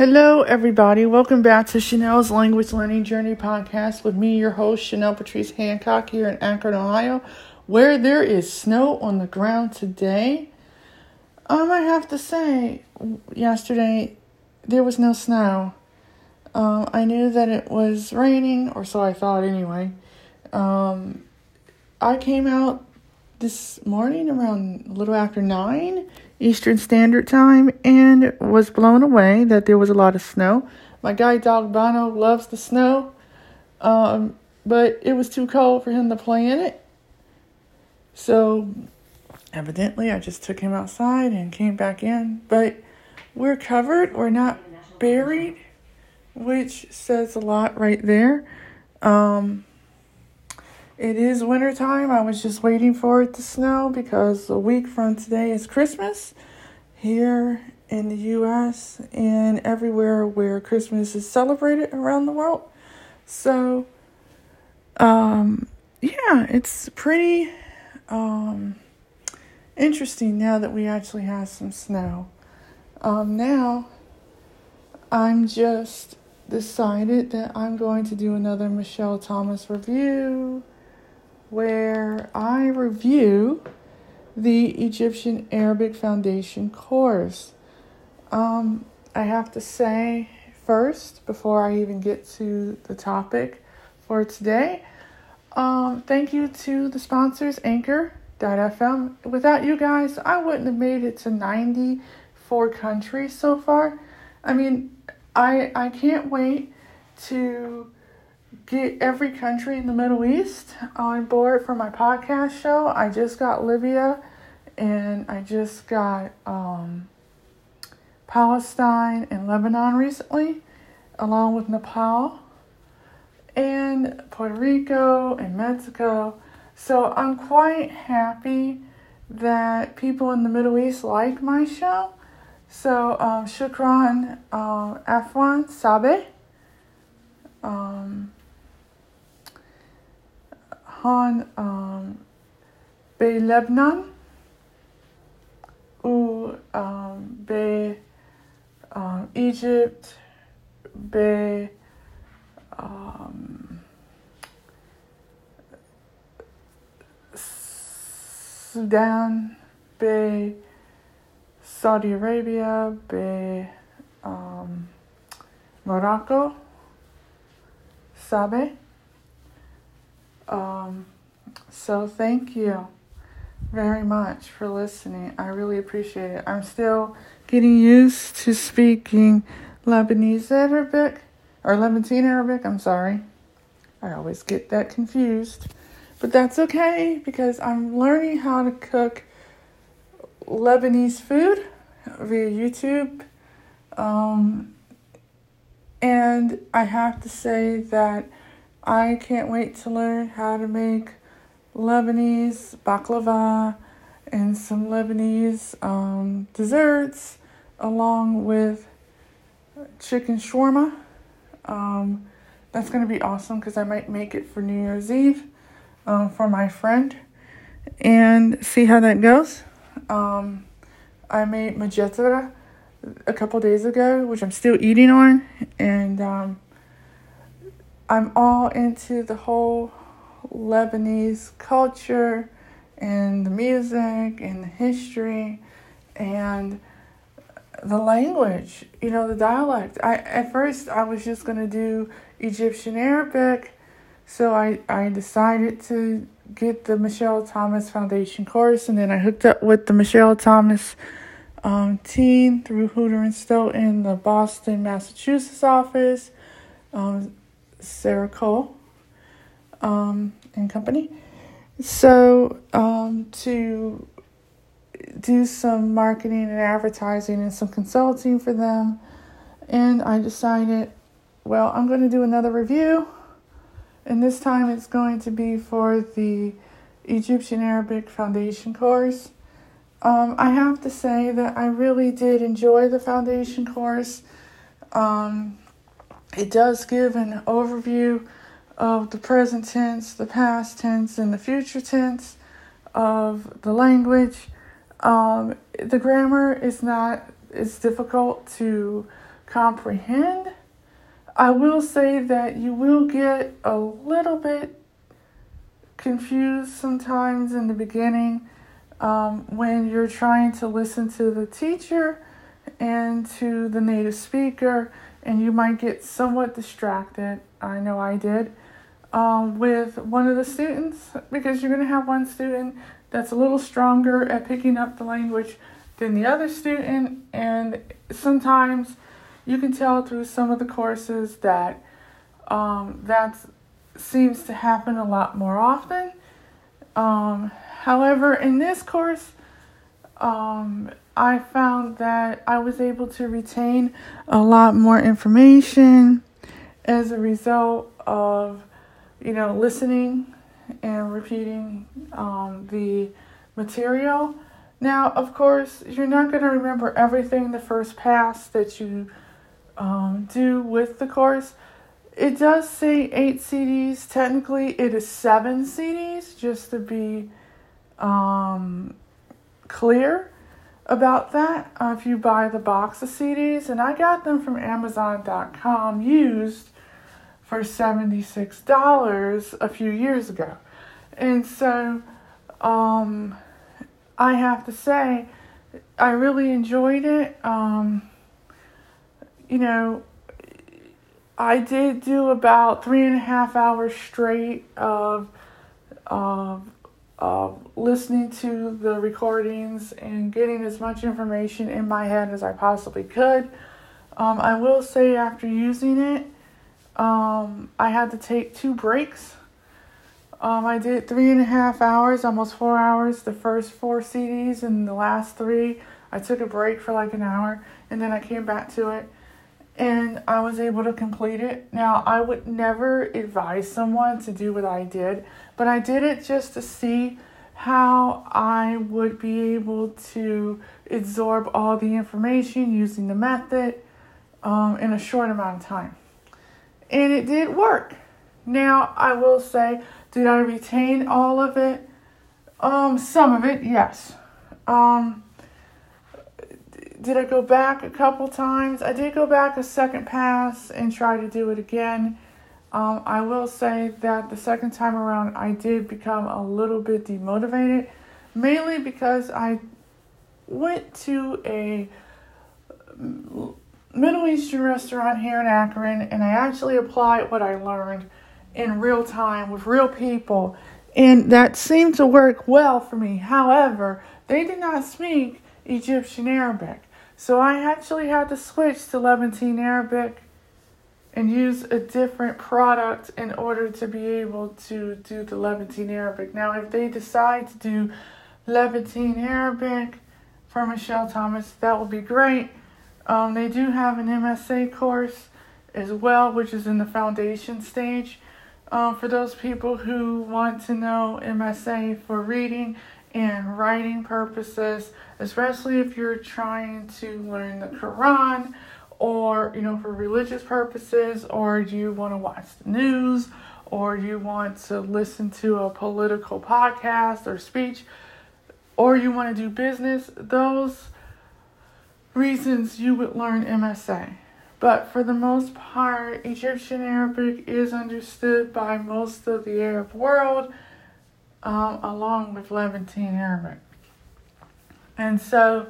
Hello, everybody. Welcome back to Chenell's Language Learning Journey podcast with me, your host, Chenell Patrice Hancock, here in Akron, Ohio, where there is snow on the ground today. Um, I have to say, yesterday there was no snow. Um, I knew that it was raining, or so I thought anyway. Um, I came out this morning around a little after 9 Eastern Standard Time and was blown away that there was a lot of snow. My guide dog Bono loves the snow, um, but it was too cold for him to play in it. So evidently, I just took him outside and came back in. But we're covered, we're not buried, which says a lot right there. Um, it is wintertime. I was just waiting for it to snow because a week from today is Christmas here in the US and everywhere where Christmas is celebrated around the world. So, um, yeah, it's pretty um, interesting now that we actually have some snow. Um, now, I'm just decided that I'm going to do another Michel Thomas review where I review the Egyptian Arabic Foundation course. Um, I have to say first, before I even get to the topic for today, um, thank you to the sponsors, Anchor.fm. Without you guys, I wouldn't have made it to 94 countries so far. I mean, I I can't wait to get every country in the Middle East on board for my podcast show. I just got Libya and I just got um, Palestine and Lebanon recently, along with Nepal and Puerto Rico and Mexico. So I'm quite happy that people in the Middle East like my show. So um, shukran, uh, Afwan Sabe. Um, Han um, به لبنان او um, به um, Egypt به um, Sudan به Saudi Arabia به um, Morocco Sabe um, so thank you very much for listening. I really appreciate it. I'm still getting used to speaking Lebanese Arabic or Levantine Arabic. I'm sorry. I always get that confused. But that's okay because I'm learning how to cook Lebanese food via YouTube. Um, and I have to say that I can't wait to learn how to make Lebanese baklava and some Lebanese um, desserts along with chicken shawarma. Um, that's going to be awesome because I might make it for New Year's Eve um, for my friend and see how that goes. Um, I made majetta a couple days ago, which I'm still eating on, and um, I'm all into the whole Lebanese culture and the music and the history and the language, you know, the dialect. I at first I was just gonna do Egyptian Arabic, so I, I decided to get the Michel Thomas Foundation course and then I hooked up with the Michel Thomas um, team through Hodder and Stoughton in the Boston, Massachusetts office. Um, Sarah Cole um, and company. So, um, to do some marketing and advertising and some consulting for them, and I decided, well, I'm going to do another review, and this time it's going to be for the Egyptian Arabic Foundation course. Um, I have to say that I really did enjoy the foundation course. Um, it does give an overview of the present tense, the past tense, and the future tense of the language. Um, the grammar is not it's difficult to comprehend. I will say that you will get a little bit confused sometimes in the beginning um, when you're trying to listen to the teacher and to the native speaker, and you might get somewhat distracted. I know I did um, with one of the students because you're going to have one student that's a little stronger at picking up the language than the other student, and sometimes you can tell through some of the courses that um, that seems to happen a lot more often. Um, however, in this course, um, I found that I was able to retain a lot more information as a result of, you know, listening and repeating um, the material. Now, of course, you're not going to remember everything the first pass that you um, do with the course. It does say eight CDs. Technically, it is seven CDs, just to be um, clear about that. Uh, if you buy the box of CDs, and I got them from Amazon.com used for $76 a few years ago. And so, um, I have to say, I really enjoyed it. Um, you know, I did do about three and a half hours straight of, of, of listening to the recordings and getting as much information in my head as I possibly could. Um, I will say, after using it, um, I had to take two breaks. Um, I did three and a half hours, almost four hours, the first four CDs, and the last three, I took a break for like an hour, and then I came back to it and I was able to complete it. Now, I would never advise someone to do what I did, but I did it just to see how I would be able to absorb all the information using the method um, in a short amount of time. And it did work. Now, I will say, did I retain all of it? Um, some of it, yes. Um, did I go back a couple times? I did go back a second pass and try to do it again. Um, I will say that the second time around, I did become a little bit demotivated, mainly because I went to a Middle Eastern restaurant here in Akron and I actually applied what I learned in real time with real people, and that seemed to work well for me. However, they did not speak Egyptian Arabic. So I actually had to switch to Levantine Arabic and use a different product in order to be able to do the Levantine Arabic. Now, if they decide to do Levantine Arabic for Michel Thomas, that will be great. Um, they do have an MSA course as well, which is in the foundation stage. Um, for those people who want to know MSA for reading and writing purposes, especially if you're trying to learn the Quran or, you know, for religious purposes, or you want to watch the news, or you want to listen to a political podcast or speech, or you want to do business, those reasons you would learn MSA. But for the most part, Egyptian Arabic is understood by most of the Arab world um, along with Levantine Arabic. And so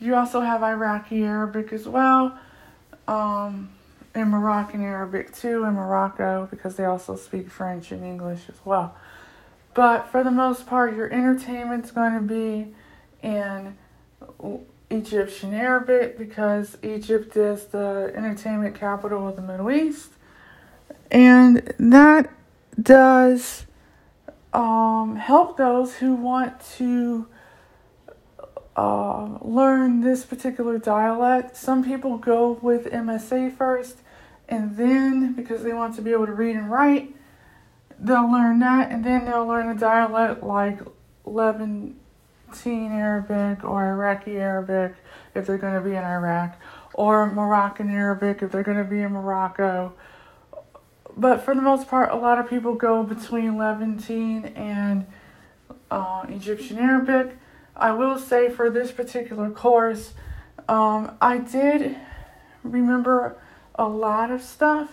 you also have Iraqi Arabic as well, um, and Moroccan Arabic too in Morocco because they also speak French and English as well. But for the most part, your entertainment's going to be in Egyptian Arabic because Egypt is the entertainment capital of the Middle East. And that does um, help those who want to uh, learn this particular dialect. Some people go with MSA first, and then because they want to be able to read and write, they'll learn that, and then they'll learn a dialect like Levantine Arabic or Iraqi Arabic if they're going to be in Iraq, or Moroccan Arabic if they're going to be in Morocco but for the most part, a lot of people go between Levantine and uh, Egyptian Arabic. I will say for this particular course, um, I did remember a lot of stuff,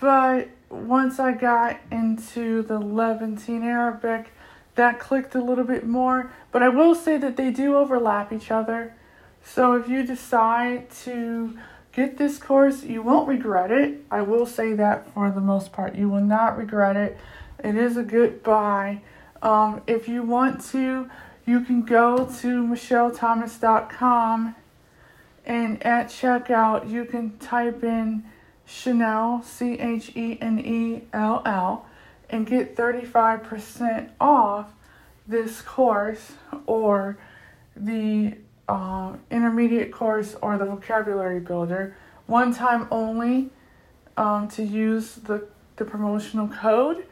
but once I got into the Levantine Arabic, that clicked a little bit more. But I will say that they do overlap each other. So if you decide to get this course, you won't regret it. I will say that for the most part, you will not regret it. It is a good buy. Um, if you want to, you can go to michelthomas.com and at checkout, you can type in Chenell C H E N E L L, and get 35% off this course or the uh, intermediate course or the vocabulary builder. One time only um, to use the, the promotional code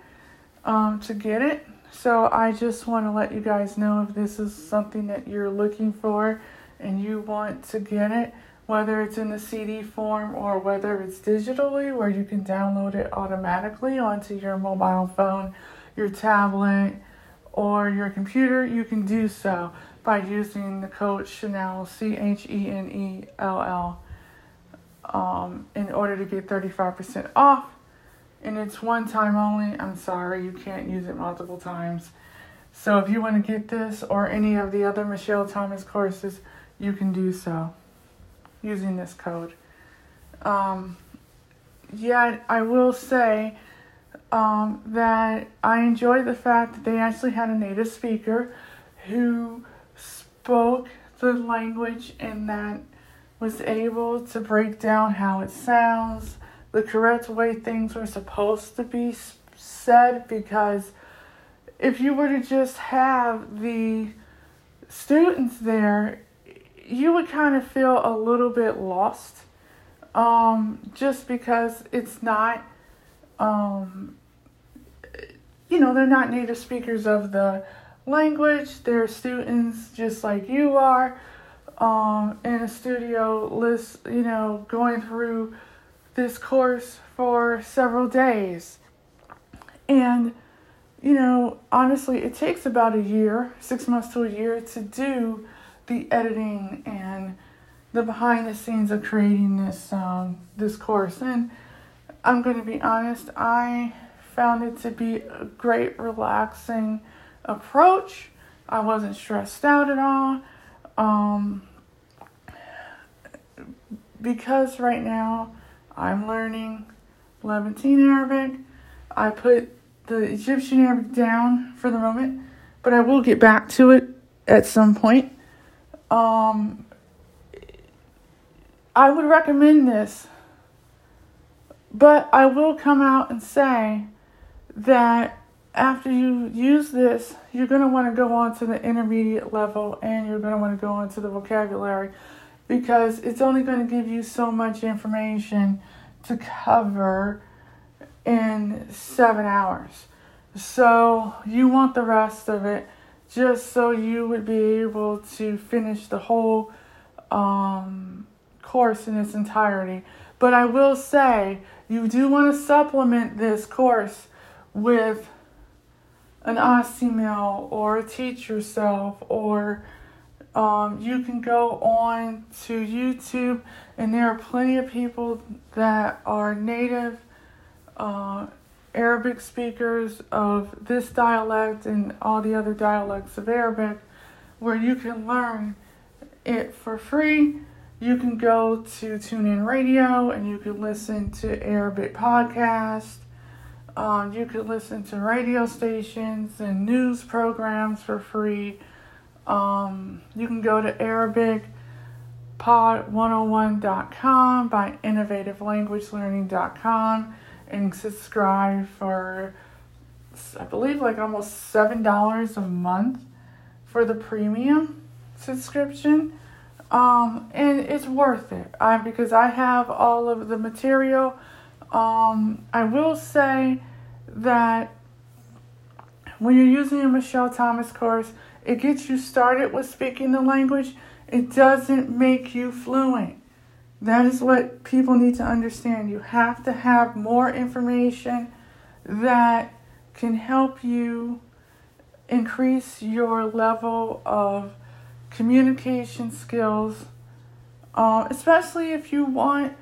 um, to get it. So I just want to let you guys know if this is something that you're looking for and you want to get it, whether it's in the CD form or whether it's digitally, where you can download it automatically onto your mobile phone, your tablet, or your computer, you can do so by using the code Chenell, C H E N E L L, um, in order to get 35% off. And it's one time only. I'm sorry, you can't use it multiple times. So if you want to get this or any of the other Michel Thomas courses, you can do so using this code. Um, yet I will say um, that I enjoy the fact that they actually had a native speaker who spoke the language and that was able to break down how it sounds, the correct way things were supposed to be said because if you were to just have the students there, you would kind of feel a little bit lost um, just because it's not, um, you know, they're not native speakers of the language. They're students just like you are um, in a studio, list, you know, going through this course for several days. And, you know, honestly, it takes about a year, six months to a year, to do the editing and the behind the scenes of creating this um, this course. And I'm going to be honest, I found it to be a great, relaxing approach. I wasn't stressed out at all. Um, because right now I'm learning Levantine Arabic. I put the Egyptian Arabic down for the moment, but I will get back to it at some point. Um, I would recommend this, but I will come out and say that after you use this, you're going to want to go on to the intermediate level and you're going to want to go on to the vocabulary because it's only going to give you so much information to cover in seven hours. So you want the rest of it just so you would be able to finish the whole um, course in its entirety. But I will say, you do want to supplement this course with an email or a teach yourself or um, you can go on to YouTube, and there are plenty of people that are native uh, Arabic speakers of this dialect and all the other dialects of Arabic, where you can learn it for free. You can go to TuneIn Radio and you can listen to Arabic podcasts. Um, you can listen to radio stations and news programs for free. Um, you can go to ArabicPod101.com by InnovativeLanguageLearning.com and subscribe for, I believe, like almost $7 a month for the premium subscription. Um, and it's worth it I, because I have all of the material. Um, I will say that when you're using a Michel Thomas course, it gets you started with speaking the language. It doesn't make you fluent. That is what people need to understand. You have to have more information that can help you increase your level of communication skills uh, especially if you want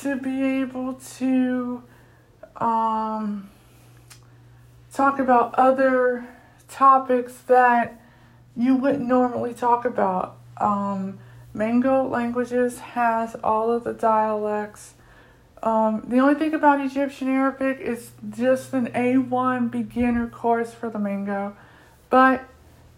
to be able to um, talk about other topics that you wouldn't normally talk about. Um, Mango Languages has all of the dialects. Um, the only thing about Egyptian Arabic is just an A1 beginner course for the Mango, but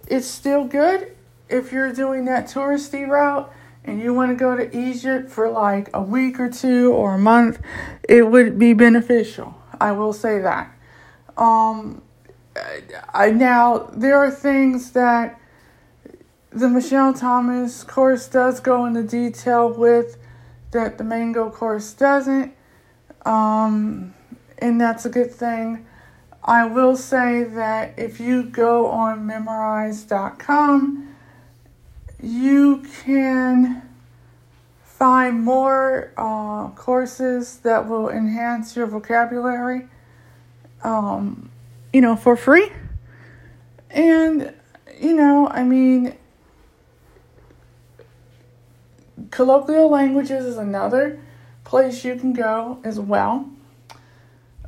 it's still good if you're doing that touristy route and you want to go to Egypt for like a week or two or a month, it would be beneficial. I will say that. Um, I now there are things that the Michel Thomas course does go into detail with that the Mango course doesn't. Um, and that's a good thing. I will say that if you go on memrise.com, you can find more uh, courses that will enhance your vocabulary, um, you know, for free. And, you know, I mean, colloquial languages is another place you can go as well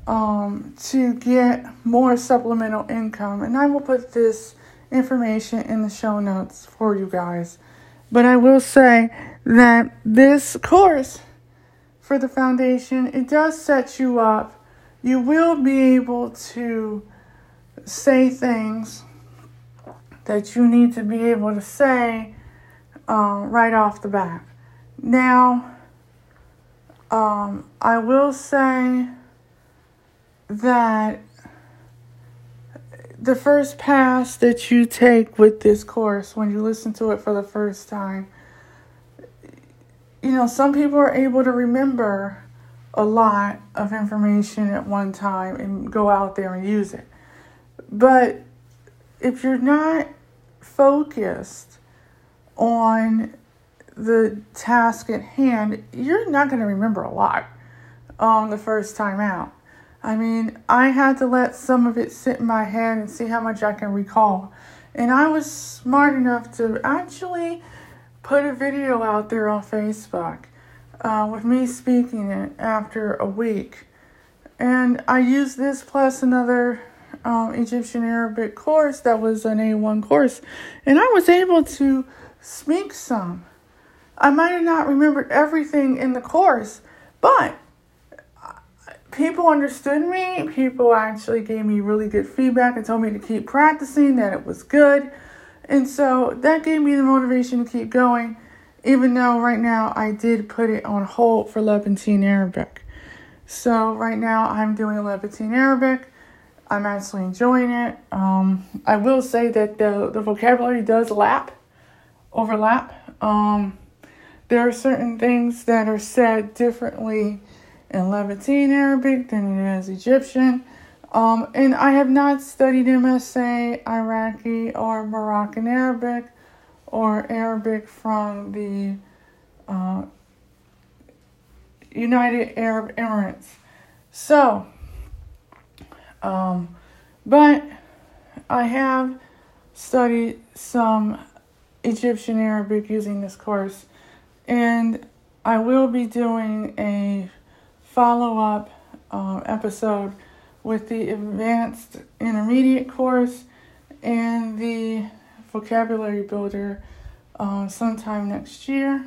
um, to get more supplemental income. And I will put this information in the show notes for you guys. But I will say that this course for the foundation, it does set you up. You will be able to say things that you need to be able to say uh, right off the bat. Now, um, I will say that the first pass that you take with this course, when you listen to it for the first time, you know, some people are able to remember a lot of information at one time and go out there and use it. But if you're not focused on the task at hand, you're not going to remember a lot um, the first time out. I mean, I had to let some of it sit in my head and see how much I can recall. And I was smart enough to actually put a video out there on Facebook uh, with me speaking it after a week. And I used this plus another um, Egyptian Arabic course that was an A1 course. And I was able to speak some. I might have not remembered everything in the course, but people understood me. People actually gave me really good feedback and told me to keep practicing, that it was good. And so that gave me the motivation to keep going, even though right now I did put it on hold for Levantine Arabic. So right now I'm doing Levantine Arabic. I'm actually enjoying it. Um, I will say that the, the vocabulary does lap, overlap. Um, there are certain things that are said differently in Levantine Arabic than it is Egyptian. Um, and I have not studied MSA, Iraqi, or Moroccan Arabic, or Arabic from the uh, United Arab Emirates. So, um, but I have studied some Egyptian Arabic using this course, and I will be doing a follow up uh, episode with the advanced intermediate course and the vocabulary builder uh, sometime next year,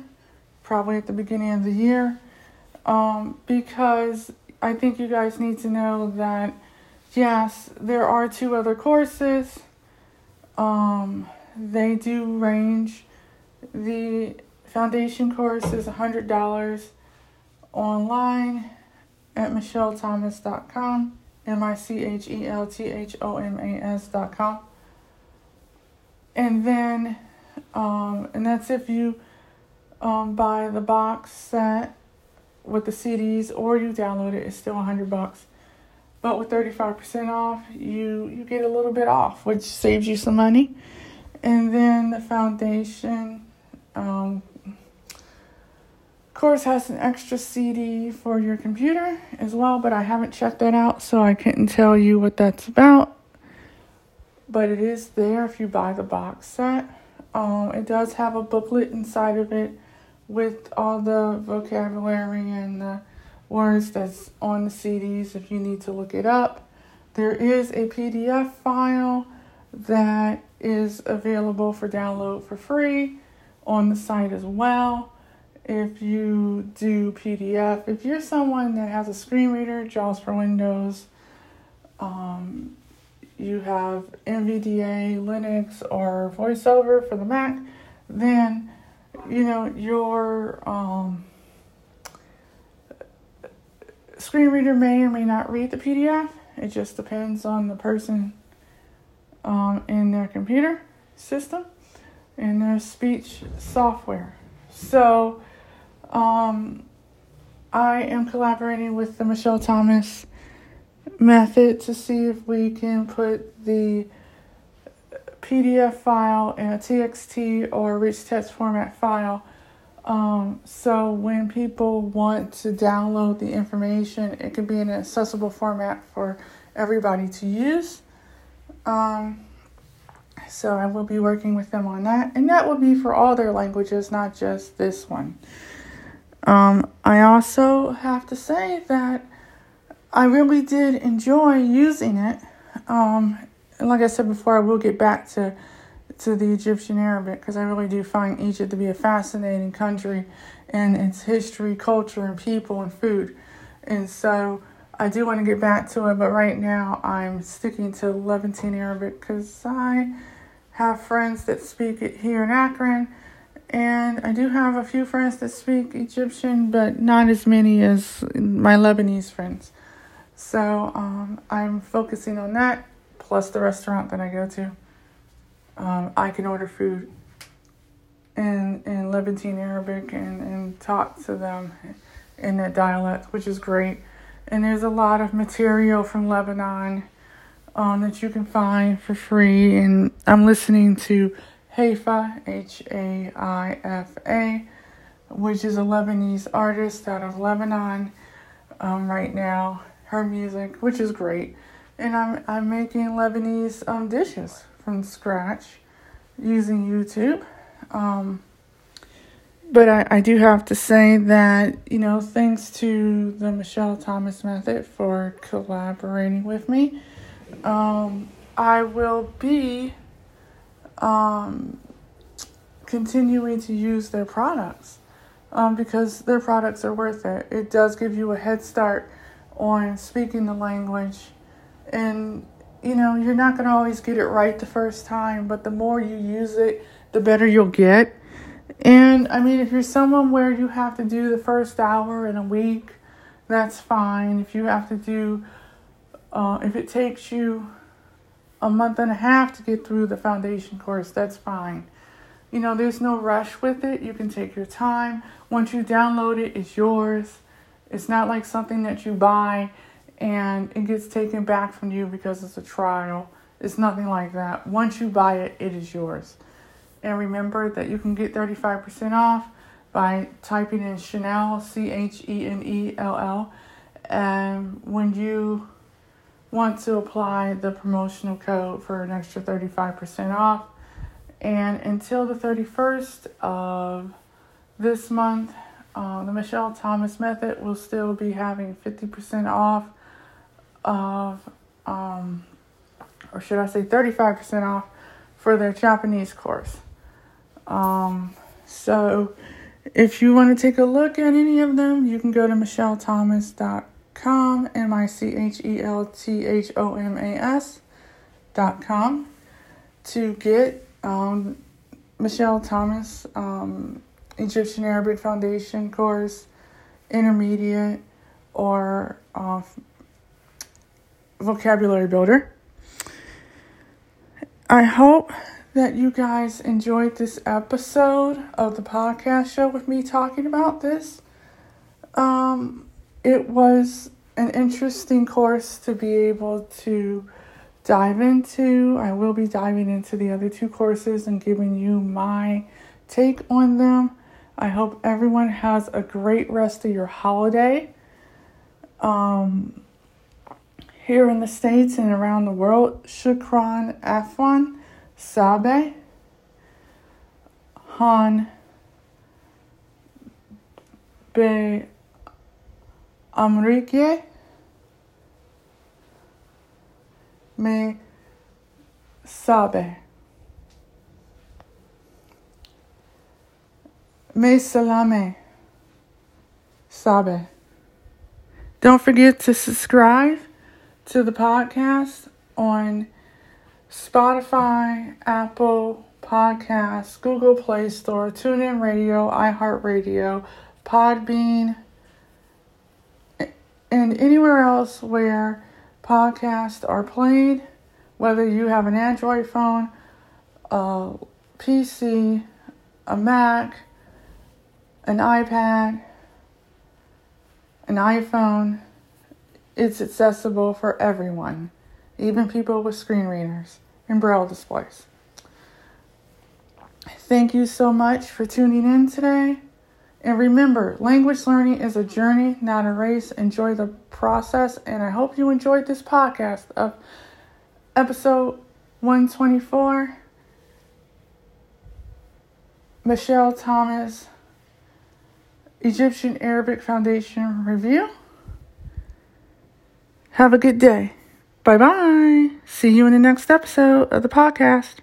probably at the beginning of the year, um, because I think you guys need to know that yes, there are two other courses. Um, they do range. The foundation course is $100 online at michelthomas.com, M I C H E L T H O M A S.com. And then, um, and that's if you um, buy the box set with the CDs or you download it, it's still 100 bucks. But with 35% off, you, you get a little bit off, which saves you some money. And then the foundation, um, course has an extra CD for your computer as well, but I haven't checked that out, so I couldn't tell you what that's about. But it is there if you buy the box set. Um, it does have a booklet inside of it with all the vocabulary and the words that's on the CDs if you need to look it up. There is a PDF file that is available for download for free on the site as well. If you do PDF, if you're someone that has a screen reader, JAWS for Windows, um, you have NVDA, Linux, or VoiceOver for the Mac, then you know your um, screen reader may or may not read the PDF. It just depends on the person um, in their computer system and their speech software. So, um, I am collaborating with the Michel Thomas method to see if we can put the PDF file in a TXT or rich text format file. Um, so when people want to download the information, it can be in an accessible format for everybody to use. Um, so I will be working with them on that, and that will be for all their languages, not just this one. Um, I also have to say that I really did enjoy using it. Um, and like I said before, I will get back to to the Egyptian Arabic because I really do find Egypt to be a fascinating country and its history, culture, and people and food. And so I do want to get back to it, but right now I'm sticking to Levantine Arabic because I have friends that speak it here in Akron, and I do have a few friends that speak Egyptian, but not as many as my Lebanese friends. So um, I'm focusing on that plus the restaurant that I go to. Um, I can order food in in Levantine Arabic and, and talk to them in that dialect, which is great. And there's a lot of material from Lebanon um, that you can find for free. And I'm listening to Haifa, H A I F A, which is a Lebanese artist out of Lebanon um, right now. Her music, which is great and I'm I'm making Lebanese um, dishes from scratch using YouTube. Um, but I, I do have to say that, you know, thanks to the Michel Thomas method for collaborating with me, um, I will be um, continuing to use their products um, because their products are worth it. It does give you a head start on speaking the language and you know you're not going to always get it right the first time but the more you use it the better you'll get and i mean if you're someone where you have to do the first hour in a week that's fine if you have to do uh, if it takes you a month and a half to get through the foundation course that's fine you know there's no rush with it you can take your time once you download it it's yours it's not like something that you buy and it gets taken back from you because it's a trial. It's nothing like that. Once you buy it, it is yours. And remember that you can get 35% off by typing in Chenell, C H E N E L L. And when you want to apply the promotional code for an extra 35% off, and until the 31st of this month, uh, the Michel Thomas method will still be having 50% off of, um, or should I say 35% off for their Japanese course. Um, so if you want to take a look at any of them, you can go to michelthomas.com, M I C H E L T H O M A S.com to get um, Michel Thomas um, Egyptian Arabic Foundation course, intermediate, or uh, vocabulary builder. I hope that you guys enjoyed this episode of the podcast show with me talking about this. Um, it was an interesting course to be able to dive into. I will be diving into the other two courses and giving you my take on them. I hope everyone has a great rest of your holiday. Um, here in the States and around the world, Shukran Afwan Sabe Han be Amrique me sabe. Me salame sabe. Don't forget to subscribe to the podcast on Spotify, Apple Podcasts, Google Play Store, TuneIn Radio, iHeartRadio, Podbean, and anywhere else where podcasts are played, whether you have an Android phone, a PC, a Mac, an iPad, an iPhone, it's accessible for everyone, even people with screen readers and braille displays. Thank you so much for tuning in today. And remember, language learning is a journey, not a race. Enjoy the process. And I hope you enjoyed this podcast of episode 124. Michel Thomas, Egyptian Arabic Foundation Review. Have a good day. Bye bye. See you in the next episode of the podcast.